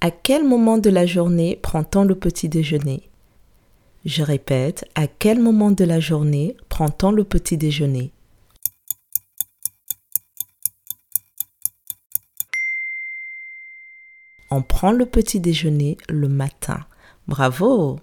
À quel moment de la journée prend-on le petit déjeuner? Je répète, à quel moment de la journée prend-on le petit déjeuner? On prend le petit déjeuner le matin. Bravo!